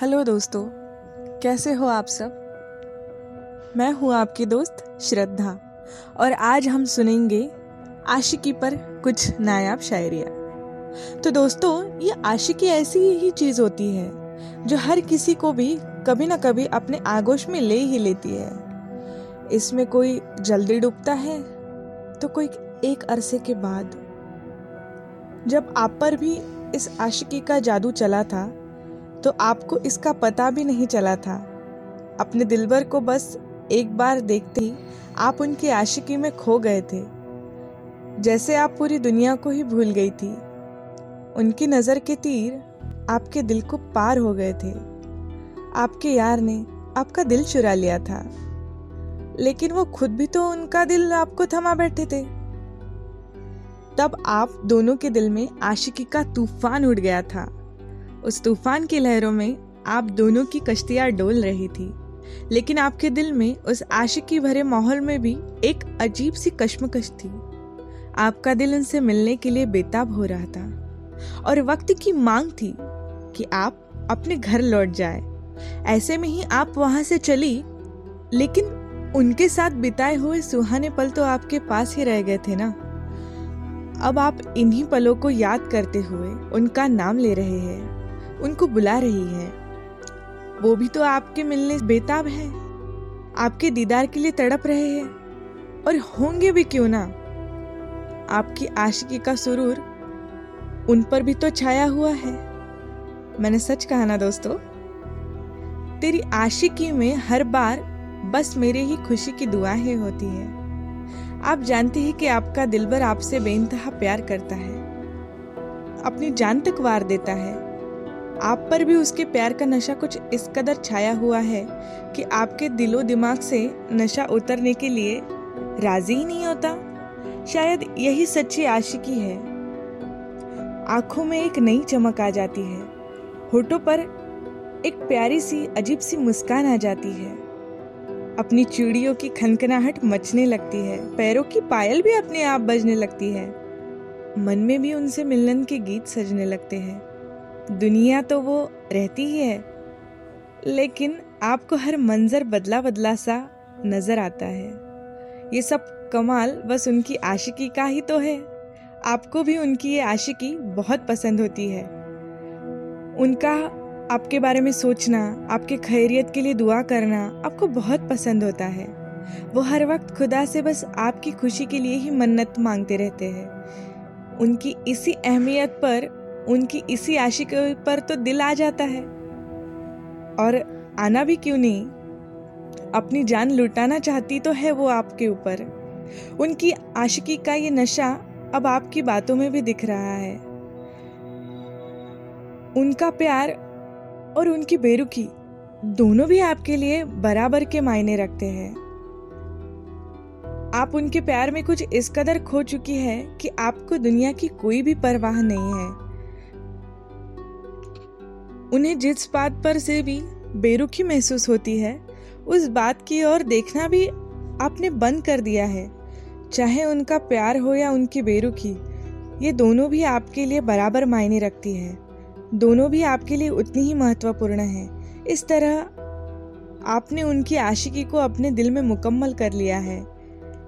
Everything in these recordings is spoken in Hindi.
हेलो दोस्तों, कैसे हो आप सब? मैं हूँ आपकी दोस्त श्रद्धा, और आज हम सुनेंगे आशिकी पर कुछ नायाब शायरिया। तो दोस्तों, ये आशिकी ऐसी ही चीज़ होती है, जो हर किसी को भी कभी ना कभी अपने आगोश में ले ही लेती है। इसमें कोई जल्दी डूबता है तो कोई एक अरसे के बाद। जब आप पर भी इस आशिकी का जादू चला था तो आपको इसका पता भी नहीं चला था। अपने दिलबर को बस एक बार देखते ही आप उनकी आशिकी में खो गए थे। जैसे आप पूरी दुनिया को ही भूल गई थी। उनकी नज़र के तीर आपके दिल को पार हो गए थे। आपके यार ने आपका दिल चुरा लिया था। लेकिन वो खुद भी तो उनका दिल आपको थमा बैठे थे। तब आप दोनों के दिल में आशिकी का तूफ़ान उड़ गया था। उस तूफ़ान की लहरों में आप दोनों की कश्तियाँ डोल रही थी। लेकिन आपके दिल में उस आशिकी भरे माहौल में भी एक अजीब सी कश्मकश थी। आपका दिल उनसे मिलने के लिए बेताब हो रहा था। और वक्त की मांग थी कि आप अपने घर लौट जाए। ऐसे में ही आप वहाँ से चली, लेकिन उनके साथ बिताए हुए सुहाने पल तो आपके पास ही रह गए थे ना? अब आप इन्हीं पलों को याद करते हुए उनका नाम ले रहे हैं। उनको बुला रही है। वो भी तो आपके मिलने बेताब है। आपके दीदार के लिए तड़प रहे हैं। और होंगे भी क्यों ना? आपकी आशिकी का सुरूर उन पर भी तो छाया हुआ है। मैंने सच कहा ना दोस्तों? तेरी आशिकी में हर बार बस मेरे ही खुशी की दुआएँ होती है। आप जानते हैं कि आपका दिलबर आपसे बेनतहा प्यार करता है। अपनी जान तक वार देता है। आप पर भी उसके प्यार का नशा कुछ इस कदर छाया हुआ है कि आपके दिलो दिमाग से नशा उतरने के लिए राज़ी ही नहीं होता। शायद यही सच्ची आशिकी है। आँखों में एक नई चमक आ जाती है। होठों पर एक प्यारी सी, अजीब सी मुस्कान आ जाती है। अपनी चूड़ियों की खनखनाहट मचने लगती है। पैरों की पायल भी अपने आप बजने लगती है। मन में भी उनसे मिलन के गीत सजने लगते हैं। दुनिया तो वो रहती ही है, लेकिन आपको हर मंजर बदला बदला सा नज़र आता है। ये सब कमाल बस उनकी आशिकी का ही तो है। आपको भी उनकी ये आशिकी बहुत पसंद होती है। उनका आपके बारे में सोचना, आपके खैरियत के लिए दुआ करना आपको बहुत पसंद होता है। वो हर वक्त खुदा से बस आपकी खुशी के लिए ही मन्नत मांगते रहते हैं। उनकी इसी अहमियत पर उनकी इसी आशिक पर तो दिल आ जाता है। और आना भी क्यों नहीं? अपनी जान लुटाना चाहती तो है वो आपके ऊपर। उनकी आशिकी का ये नशा अब आपकी बातों में भी दिख रहा है। उनका प्यार और उनकी बेरुखी दोनों भी आपके लिए बराबर के मायने रखते हैं। आप उनके प्यार में कुछ इस कदर खो चुकी है कि आपको दुनिया की कोई भी परवाह नहीं है। उन्हें जिस बात पर से भी बेरुखी महसूस होती है, उस बात की ओर देखना भी आपने बंद कर दिया है। चाहे उनका प्यार हो या उनकी बेरुखी, ये दोनों भी आपके लिए बराबर मायने रखती है। दोनों भी आपके लिए उतनी ही महत्वपूर्ण है। इस तरह आपने उनकी आशिकी को अपने दिल में मुकम्मल कर लिया है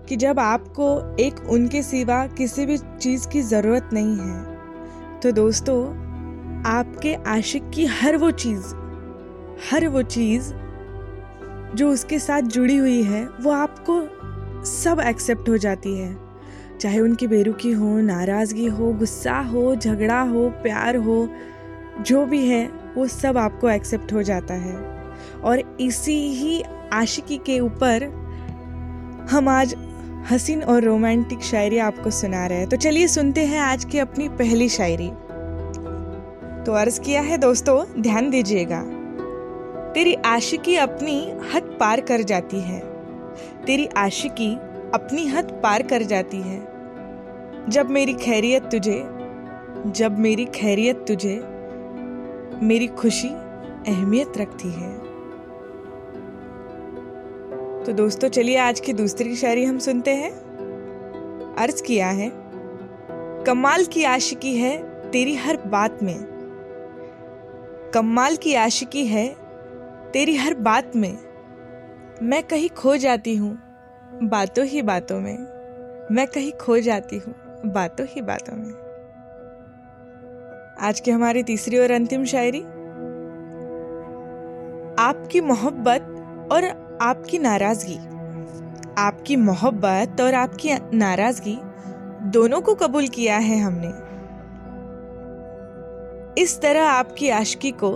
कि जब आपको एक उनके सिवा किसी भी चीज़ की ज़रूरत नहीं है। तो दोस्तों आपके आशिक की हर वो चीज़, हर वो चीज़ जो उसके साथ जुड़ी हुई है, वो आपको सब एक्सेप्ट हो जाती है। चाहे उनकी बेरुखी हो, नाराज़गी हो, गुस्सा हो, झगड़ा हो, प्यार हो, जो भी है, वो सब आपको एक्सेप्ट हो जाता है। और इसी ही आशिकी के ऊपर हम आज हसीन और रोमांटिक शायरी आपको सुना रहे हैं। तो चलिए सुनते हैं आज की अपनी पहली शायरी। तो अर्ज़ किया है दोस्तों, ध्यान दीजिएगा। तेरी आशिकी अपनी हद पार कर जाती है। तेरी आशिकी अपनी हद पार कर जाती है। जब मेरी खैरियत तुझे, जब मेरी खैरियत तुझे, मेरी खुशी अहमियत रखती है। तो दोस्तों, चलिए आज की दूसरी शायरी हम सुनते हैं। अर्ज़ किया है, कमाल की आशिकी है तेरी हर बात में। कमाल की आशिकी है, तेरी हर बात में मैं कहीं खो जाती हूँ, बातों ही बातों में। मैं कहीं खो जाती हूँ, बातों ही बातों में। आज की हमारी तीसरी और अंतिम शायरी, आपकी मोहब्बत और आपकी नाराज़गी। आपकी मोहब्बत और आपकी नाराज़गी दोनों को कबूल किया है हमने। इस तरह आपकी आशिकी को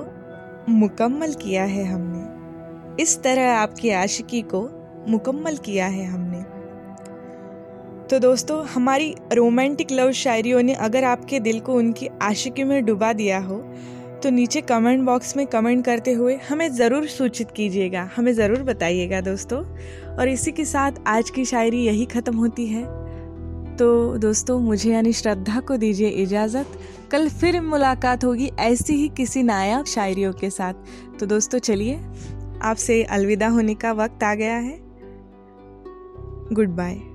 मुकम्मल किया है हमने। इस तरह आपकी आशिकी को मुकम्मल किया है हमने। तो दोस्तों, हमारी रोमांटिक लव शायरियों ने अगर आपके दिल को उनकी आशिकी में डुबा दिया हो तो नीचे कमेंट बॉक्स में कमेंट करते हुए हमें ज़रूर सूचित कीजिएगा, हमें ज़रूर बताइएगा दोस्तों। और इसी के साथ आज की शायरी यही ख़त्म होती है। तो दोस्तों, मुझे यानी श्रद्धा को दीजिए इजाज़त। कल फिर मुलाकात होगी ऐसी ही किसी नायाब शायरियों के साथ। तो दोस्तों, चलिए, आपसे अलविदा होने का वक्त आ गया है। Good bye